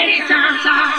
many times.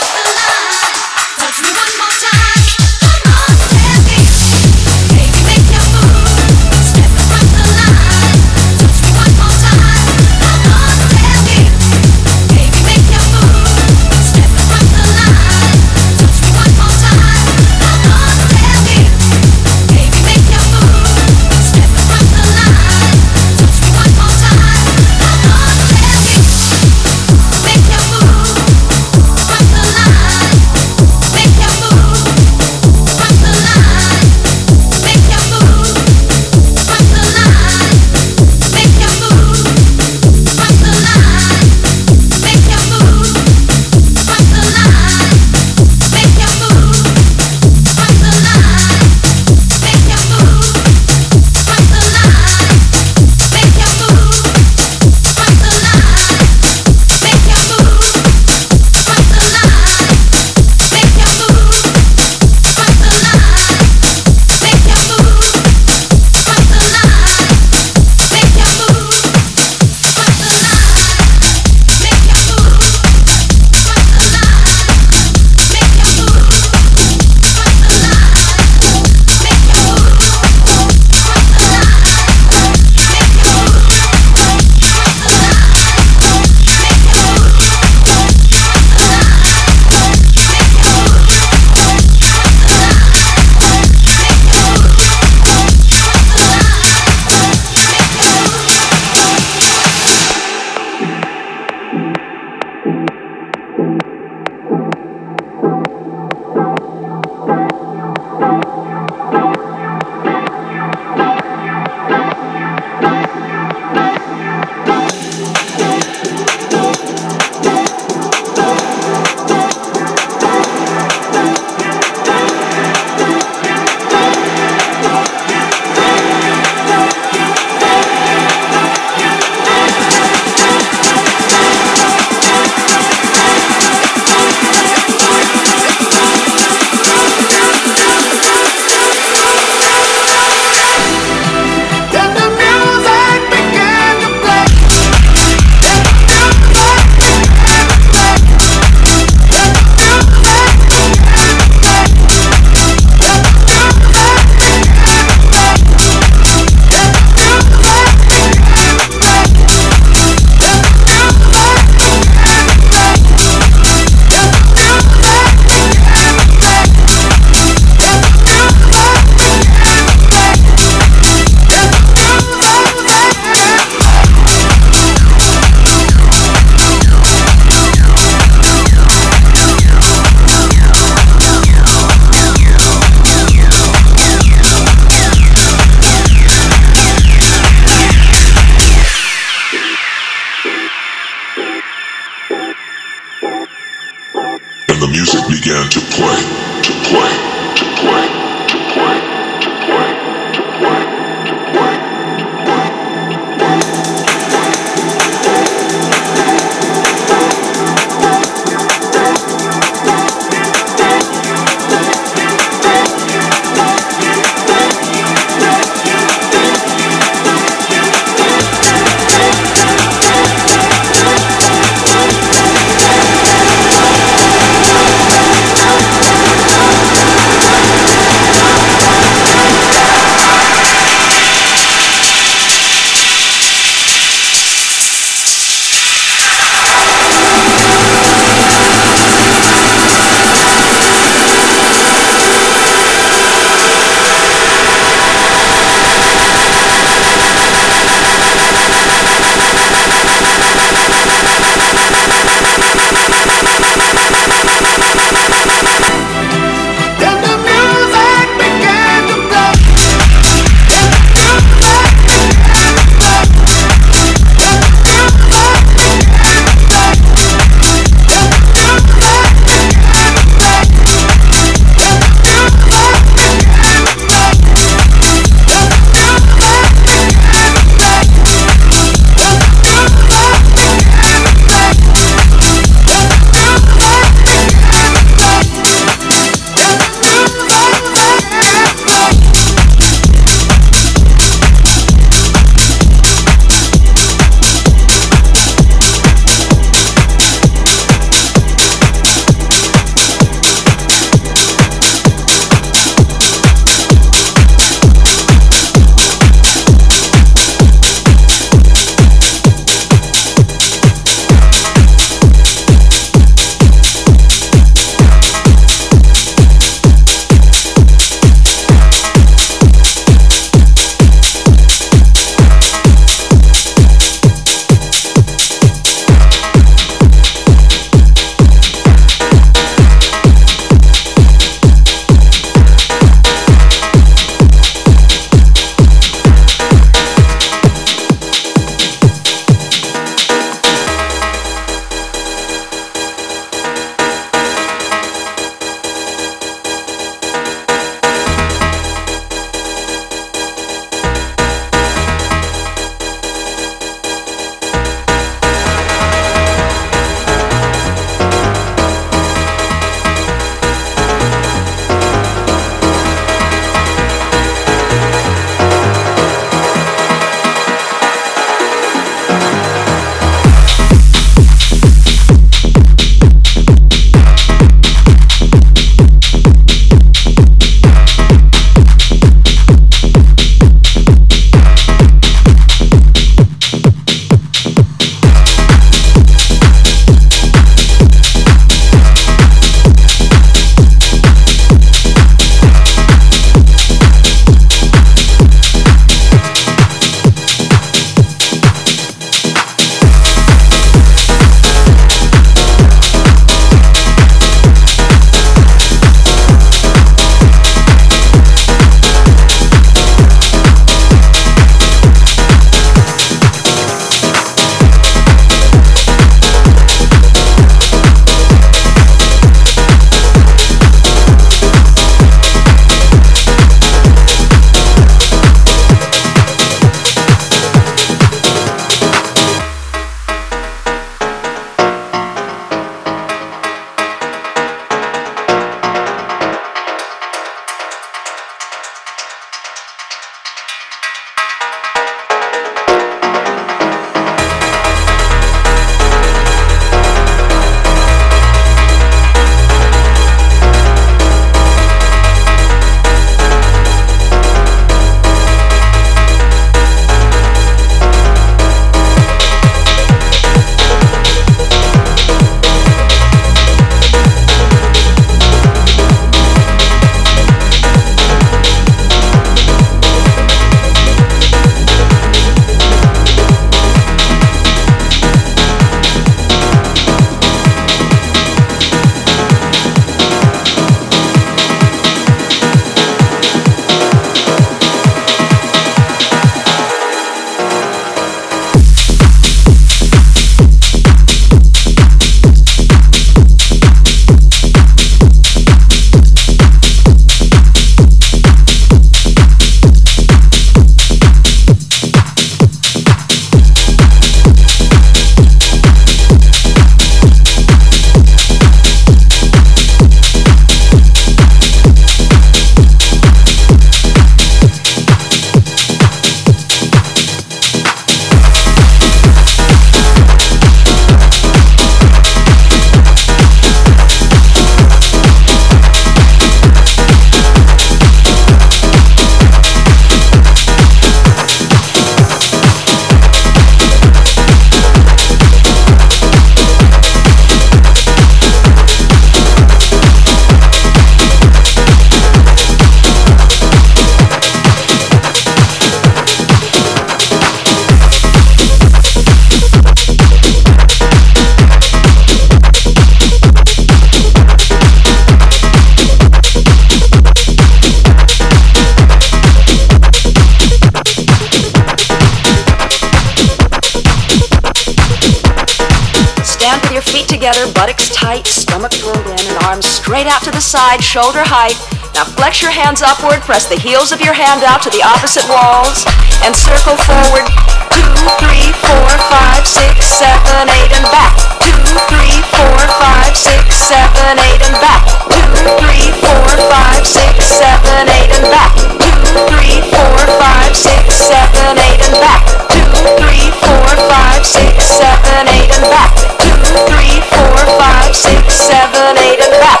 Shoulder height. Now flex your hands upward, press the heels of your hand out to the opposite walls, and circle forward. Two, three, four, five, six, seven, eight, and back. Two, three, four, five, six, seven, eight, and back. Two, three, four, five, six, seven, eight, and back. Two, three, four, five, six, seven, eight, and back. Two, three, four, five, six, seven, eight, and back. Two, three, four, five, six, seven, eight, and back.